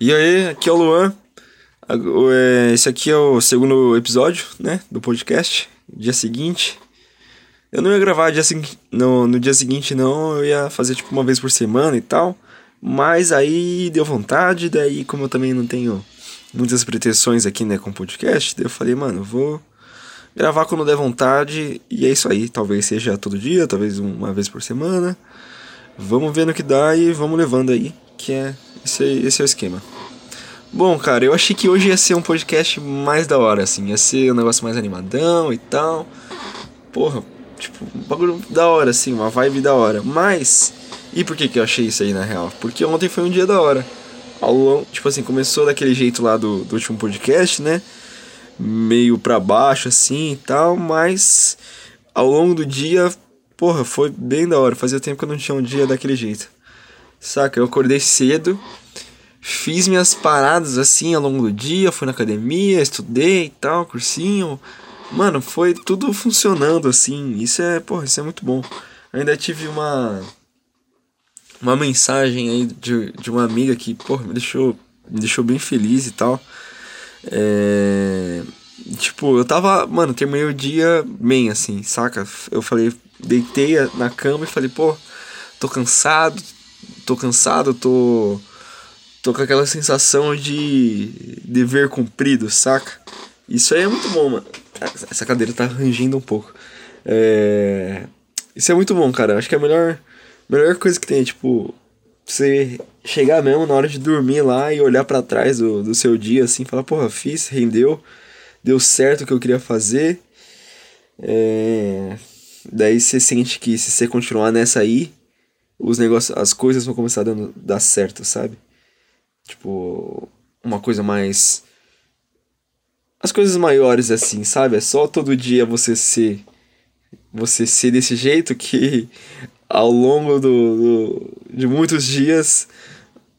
E aí, aqui é o Luan. É, esse aqui é o segundo episódio, né, do podcast. Dia seguinte. Eu não ia gravar dia no, no dia seguinte, não. Eu ia fazer tipo uma vez por semana e tal. Mas aí deu vontade. Daí, como eu também não tenho muitas pretensões aqui, né, com podcast, daí eu falei, mano, vou gravar quando der vontade. E é isso aí. Talvez seja todo dia, talvez uma vez por semana. Vamos ver no que dá e vamos levando aí. Que é. Esse, esse é o esquema. Bom, cara, eu achei que hoje ia ser um podcast mais da hora, assim. Ia ser um negócio mais animadão e tal. Porra, tipo, um bagulho da hora, assim, uma vibe da hora. Mas, e por que que eu achei isso aí, na real? Porque ontem foi um dia da hora. Ao longo, tipo assim, começou daquele jeito lá do, do último podcast, né? Meio pra baixo, assim e tal. Mas, ao longo do dia, porra, foi bem da hora. Fazia tempo que eu não tinha um dia daquele jeito. Saca? Eu acordei cedo fiz minhas paradas assim ao longo do dia, fui na academia, estudei e tal, cursinho. Mano, foi tudo funcionando assim. Isso é, porra, isso é muito bom. ainda tive uma uma mensagem aí de, de uma amiga que, porra, me deixou me deixou bem feliz e tal. É, tipo, eu tava, mano, terminei o dia bem assim, saca? Eu falei, deitei na cama e falei, pô, tô cansado, tô cansado, tô tô com aquela sensação de dever cumprido, saca? Isso aí é muito bom, mano. Essa cadeira tá rangindo um pouco. É... Isso é muito bom, cara. Acho que é a melhor, melhor coisa que tem, tipo, você chegar mesmo na hora de dormir lá e olhar para trás do, do seu dia, assim, falar, porra, fiz, rendeu, deu certo o que eu queria fazer. É... Daí você sente que se você continuar nessa aí, os negócios, as coisas vão começar a dar certo, sabe? Tipo, uma coisa mais. As coisas maiores assim, sabe? É só todo dia você ser. Você ser desse jeito que ao longo do, do de muitos dias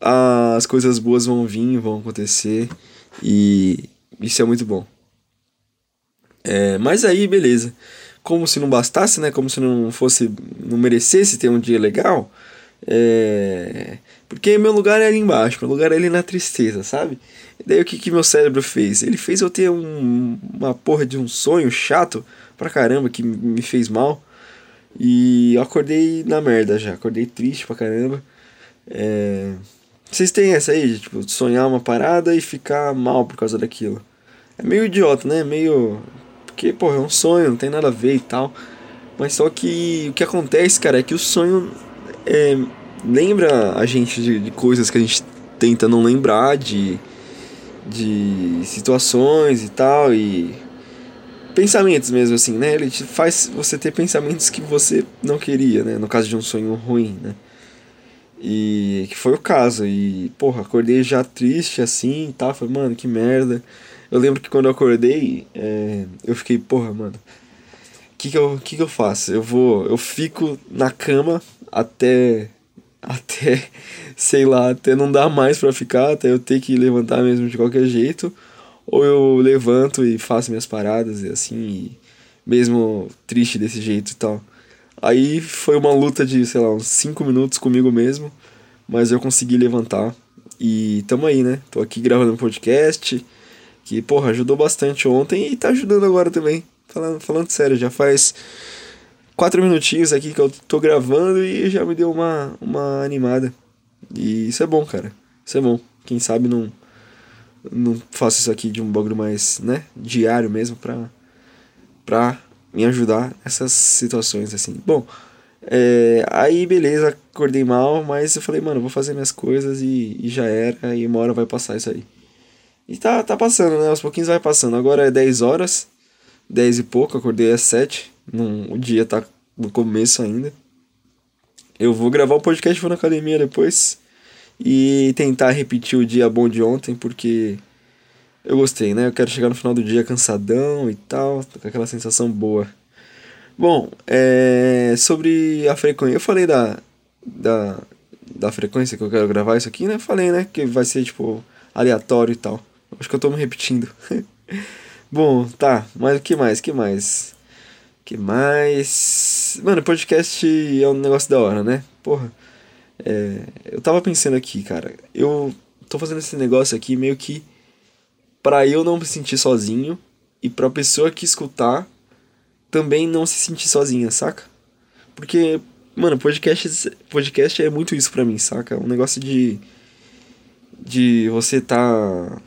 as coisas boas vão vir, vão acontecer e isso é muito bom. É, mas aí, beleza. Como se não bastasse, né? Como se não fosse, não merecesse ter um dia legal. É, porque meu lugar é ali embaixo, meu lugar é ali na tristeza, sabe? E daí o que, que meu cérebro fez? Ele fez eu ter um, uma porra de um sonho chato pra caramba que me fez mal. E eu acordei na merda já, acordei triste pra caramba. É... Vocês têm essa aí, de, tipo, sonhar uma parada e ficar mal por causa daquilo. É meio idiota, né? Meio. Porque, porra, é um sonho, não tem nada a ver e tal. Mas só que o que acontece, cara, é que o sonho é, lembra a gente de, de, coisas que a gente tenta não lembrar, de, de situações e tal, e pensamentos mesmo, assim, né? Ele te faz você ter pensamentos que você não queria, né? No caso de um sonho ruim, né? E que foi o caso. E, porra, acordei já triste assim e tal. Falei, mano, que merda. Eu lembro que quando eu acordei, é, eu fiquei, porra, mano. O que que eu, que que eu faço? Eu vou. Eu fico na cama até até, sei lá, até não dá mais para ficar, até eu ter que levantar mesmo de qualquer jeito, ou eu levanto e faço minhas paradas e assim, e mesmo triste desse jeito e tal. Aí foi uma luta de, sei lá, uns 5 minutos comigo mesmo, mas eu consegui levantar. E tamo aí, né? Tô aqui gravando um podcast, que, porra, ajudou bastante ontem e tá ajudando agora também. Falando, falando sério, já faz quatro minutinhos aqui que eu tô gravando e já me deu uma, uma animada. E isso é bom, cara. Isso é bom. Quem sabe não, não faço isso aqui de um bagulho mais, né, diário mesmo pra, pra me ajudar nessas situações, assim. Bom, é, aí beleza, acordei mal, mas eu falei, mano, vou fazer minhas coisas e, e já era, e uma hora vai passar isso aí. E tá, tá passando, né? Aos pouquinhos vai passando. Agora é 10 horas, 10 e pouco, acordei às 7 não, o dia tá no começo ainda. Eu vou gravar o podcast, vou na academia depois. E tentar repetir o dia bom de ontem, porque eu gostei, né? Eu quero chegar no final do dia cansadão e tal, com aquela sensação boa. Bom, é, sobre a frequência, eu falei da, da, da frequência que eu quero gravar isso aqui, né? Falei, né? Que vai ser tipo aleatório e tal. Acho que eu tô me repetindo. Bom, tá, mas o que mais? que mais? que mais? Mano, podcast é um negócio da hora, né? Porra. É, eu tava pensando aqui, cara. Eu tô fazendo esse negócio aqui meio que para eu não me sentir sozinho e pra pessoa que escutar também não se sentir sozinha, saca? Porque, mano, podcast, podcast é muito isso pra mim, saca? É um negócio de. de você tá.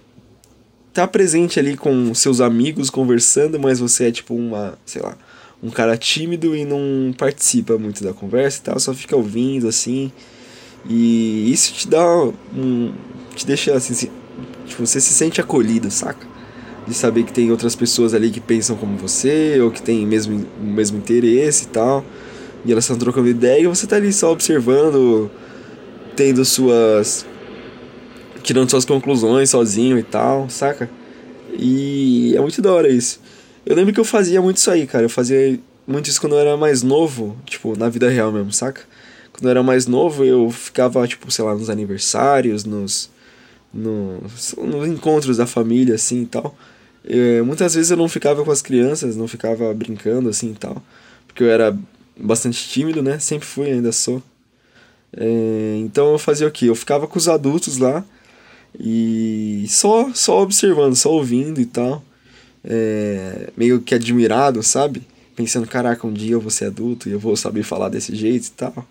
Tá presente ali com seus amigos conversando, mas você é tipo uma. sei lá. um cara tímido e não participa muito da conversa e tal, só fica ouvindo assim. E isso te dá um. te deixa assim. Tipo, você se sente acolhido, saca? De saber que tem outras pessoas ali que pensam como você, ou que tem mesmo, o mesmo interesse e tal. E elas estão trocando ideia e você tá ali só observando, tendo suas. Tirando suas conclusões sozinho e tal, saca? E é muito da hora isso. Eu lembro que eu fazia muito isso aí, cara. Eu fazia muito isso quando eu era mais novo, tipo, na vida real mesmo, saca? Quando eu era mais novo, eu ficava, tipo, sei lá, nos aniversários, nos no, nos encontros da família, assim e tal. Muitas vezes eu não ficava com as crianças, não ficava brincando assim e tal, porque eu era bastante tímido, né? Sempre fui, ainda sou. É, então eu fazia o quê? Eu ficava com os adultos lá e só, só observando, só ouvindo e tal. É, meio que admirado, sabe? Pensando, caraca, um dia eu vou ser adulto e eu vou saber falar desse jeito e tal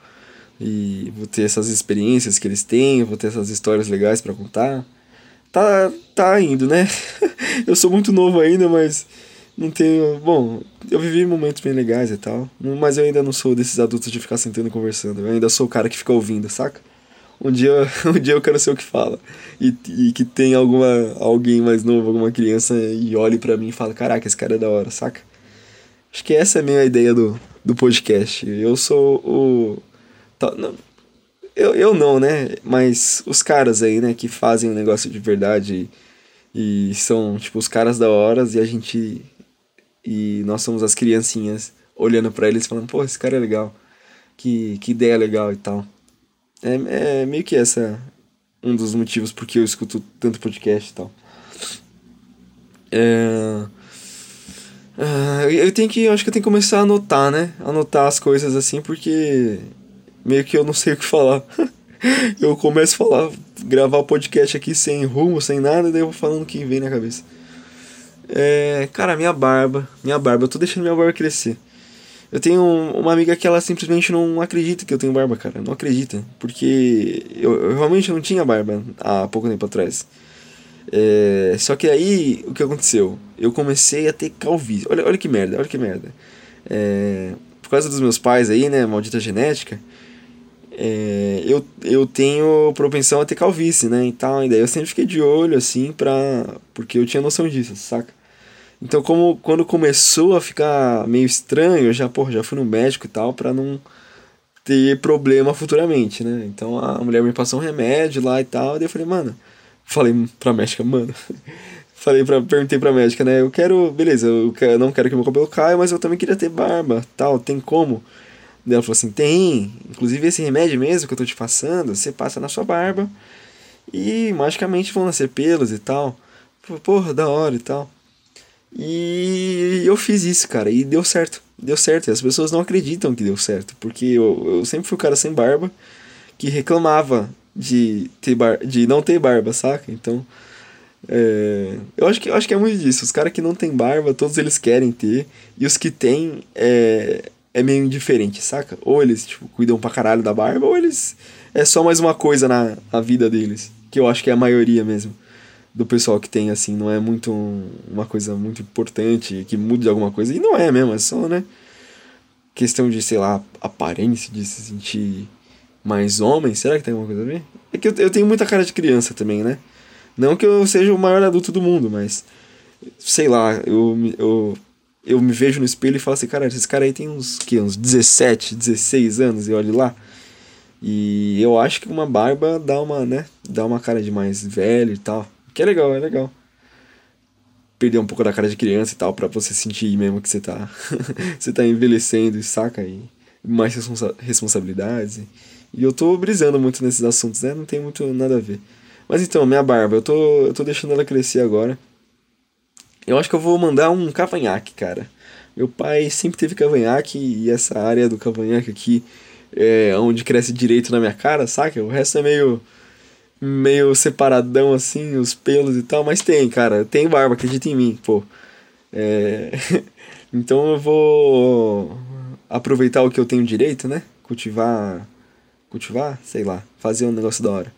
e vou ter essas experiências que eles têm, vou ter essas histórias legais para contar. Tá, tá indo, né? eu sou muito novo ainda, mas não tenho. Bom, eu vivi momentos bem legais e tal, mas eu ainda não sou desses adultos de ficar sentando e conversando. Eu ainda sou o cara que fica ouvindo, saca? Um dia, um dia eu quero ser o que fala. E, e que tem alguma, alguém mais novo, alguma criança, e olhe para mim e fala: Caraca, esse cara é da hora, saca? Acho que essa é a minha ideia do, do podcast. Eu sou o, Tá, não, eu, eu não, né? Mas os caras aí, né, que fazem o negócio de verdade e, e são, tipo, os caras da horas e a gente. E nós somos as criancinhas olhando para eles falando, pô, esse cara é legal. Que, que ideia legal e tal. É, é meio que essa um dos motivos porque eu escuto tanto podcast e tal. É... Uh, eu tenho que, eu acho que eu tenho que começar a anotar, né? Anotar as coisas assim, porque meio que eu não sei o que falar. eu começo a falar, gravar o podcast aqui sem rumo, sem nada, e daí eu vou falando o que vem na cabeça. É, cara, minha barba, minha barba, eu tô deixando minha barba crescer. Eu tenho uma amiga que ela simplesmente não acredita que eu tenho barba, cara. Não acredita. Porque eu, eu realmente não tinha barba há pouco tempo atrás. É, só que aí, o que aconteceu? Eu comecei a ter calvície. Olha, olha que merda, olha que merda. É, por causa dos meus pais aí, né, maldita genética, é, eu, eu tenho propensão a ter calvície, né? E tal, e daí eu sempre fiquei de olho, assim, pra. Porque eu tinha noção disso, saca? Então, como quando começou a ficar meio estranho, eu já, porra, já fui no médico e tal, pra não ter problema futuramente, né? Então a mulher me passou um remédio lá e tal, e daí eu falei, mano, falei pra médica, mano. falei pra, perguntei pra médica, né? Eu quero, beleza, eu, quero, não quero que meu cabelo caia, mas eu também queria ter barba, tal, tem como? Ela falou assim: tem, inclusive esse remédio mesmo que eu tô te passando, você passa na sua barba e magicamente vão nascer pelos e tal. Porra, da hora e tal. E eu fiz isso, cara, e deu certo. Deu certo. E as pessoas não acreditam que deu certo, porque eu, eu sempre fui o cara sem barba que reclamava de, ter bar de não ter barba, saca? Então. É, eu, acho que, eu acho que é muito disso. Os caras que não tem barba, todos eles querem ter. E os que têm, é, é meio indiferente, saca? Ou eles, tipo, cuidam pra caralho da barba, ou eles. É só mais uma coisa na, na vida deles. Que eu acho que é a maioria mesmo. Do pessoal que tem, assim, não é muito um, uma coisa muito importante, que mude alguma coisa. E não é mesmo, é só, né? Questão de, sei lá, aparência, de se sentir mais homem. Será que tem alguma coisa a ver? É que eu, eu tenho muita cara de criança também, né? Não que eu seja o maior adulto do mundo, mas. Sei lá, eu, eu eu me vejo no espelho e falo assim, cara, esse cara aí tem uns, que, uns 17, 16 anos, e olho lá. E eu acho que uma barba dá uma, né, dá uma cara de mais velho e tal. Que é legal, é legal. Perder um pouco da cara de criança e tal, para você sentir mesmo que você tá, você tá envelhecendo e saca aí. Mais responsa responsabilidades. E eu tô brisando muito nesses assuntos, né? Não tem muito nada a ver. Mas então, minha barba, eu tô, eu tô deixando ela crescer agora. Eu acho que eu vou mandar um cavanhaque, cara. Meu pai sempre teve cavanhaque e essa área do cavanhaque aqui é onde cresce direito na minha cara, saca? O resto é meio. Meio separadão assim, os pelos e tal, mas tem, cara, tem barba, acredita em mim, pô. É... então eu vou aproveitar o que eu tenho direito, né? Cultivar. Cultivar? Sei lá. Fazer um negócio da hora.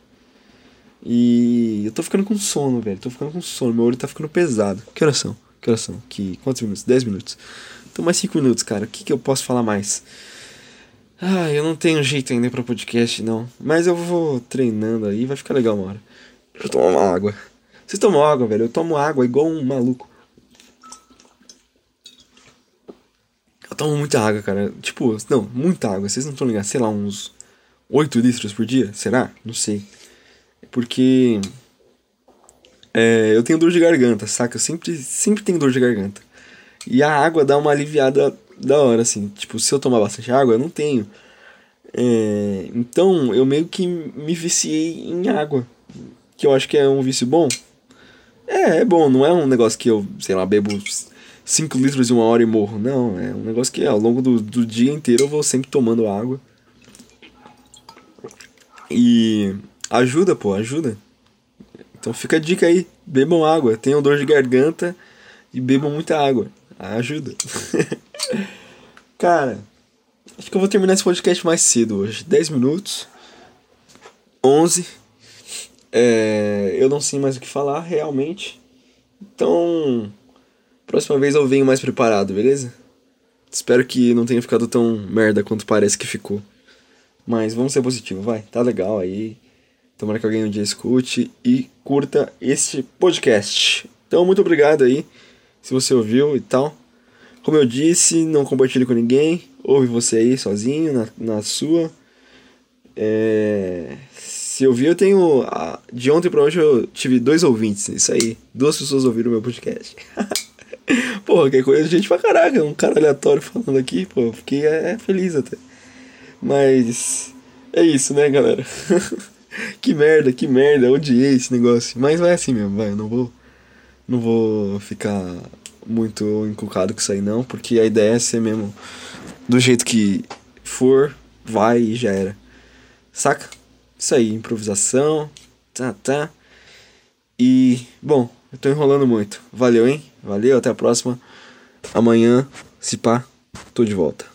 E eu tô ficando com sono, velho. Tô ficando com sono. Meu olho tá ficando pesado. Que horas são? Que horas são? Que... Quantos minutos? 10 minutos. Então mais 5 minutos, cara. O que, que eu posso falar mais? Ah, eu não tenho jeito ainda pra podcast, não. Mas eu vou treinando aí, vai ficar legal uma hora. Deixa eu tomar uma água. Vocês tomam água, velho? Eu tomo água igual um maluco. Eu tomo muita água, cara. Tipo, não, muita água. Vocês não estão ligados? Sei lá, uns 8 litros por dia? Será? Não sei. Porque. É, eu tenho dor de garganta, saca? Eu sempre, sempre tenho dor de garganta. E a água dá uma aliviada da hora, assim. Tipo, se eu tomar bastante água, eu não tenho. É, então, eu meio que me viciei em água. Que eu acho que é um vício bom. É, é bom, não é um negócio que eu, sei lá, bebo 5 litros em uma hora e morro. Não, é um negócio que ao longo do, do dia inteiro eu vou sempre tomando água. E ajuda, pô, ajuda. Então fica a dica aí, bebam água, tenham dor de garganta e bebam muita água. Ajuda. Cara, acho que eu vou terminar esse podcast mais cedo hoje. 10 minutos. 11. É, eu não sei mais o que falar, realmente. Então, próxima vez eu venho mais preparado, beleza? Espero que não tenha ficado tão merda quanto parece que ficou. Mas vamos ser positivo, vai. Tá legal aí. Tomara que alguém um dia escute e curta este podcast. Então, muito obrigado aí se você ouviu e tal. Como eu disse, não compartilhe com ninguém. Ouve você aí sozinho, na, na sua. É... Se ouvir, eu tenho. De ontem pra hoje eu tive dois ouvintes. Isso aí. Duas pessoas ouviram meu podcast. Porra, que coisa, gente pra caraca. Um cara aleatório falando aqui, pô. Fiquei é, feliz até. Mas. É isso, né, galera? que merda, que merda. Odiei esse negócio. Mas vai assim mesmo, vai. Eu não vou não vou ficar muito inculcado com isso aí não, porque a ideia é ser mesmo do jeito que for, vai e já era. Saca? Isso aí, improvisação, tá, tá. E, bom, eu tô enrolando muito. Valeu, hein? Valeu, até a próxima. Amanhã, se pá, tô de volta.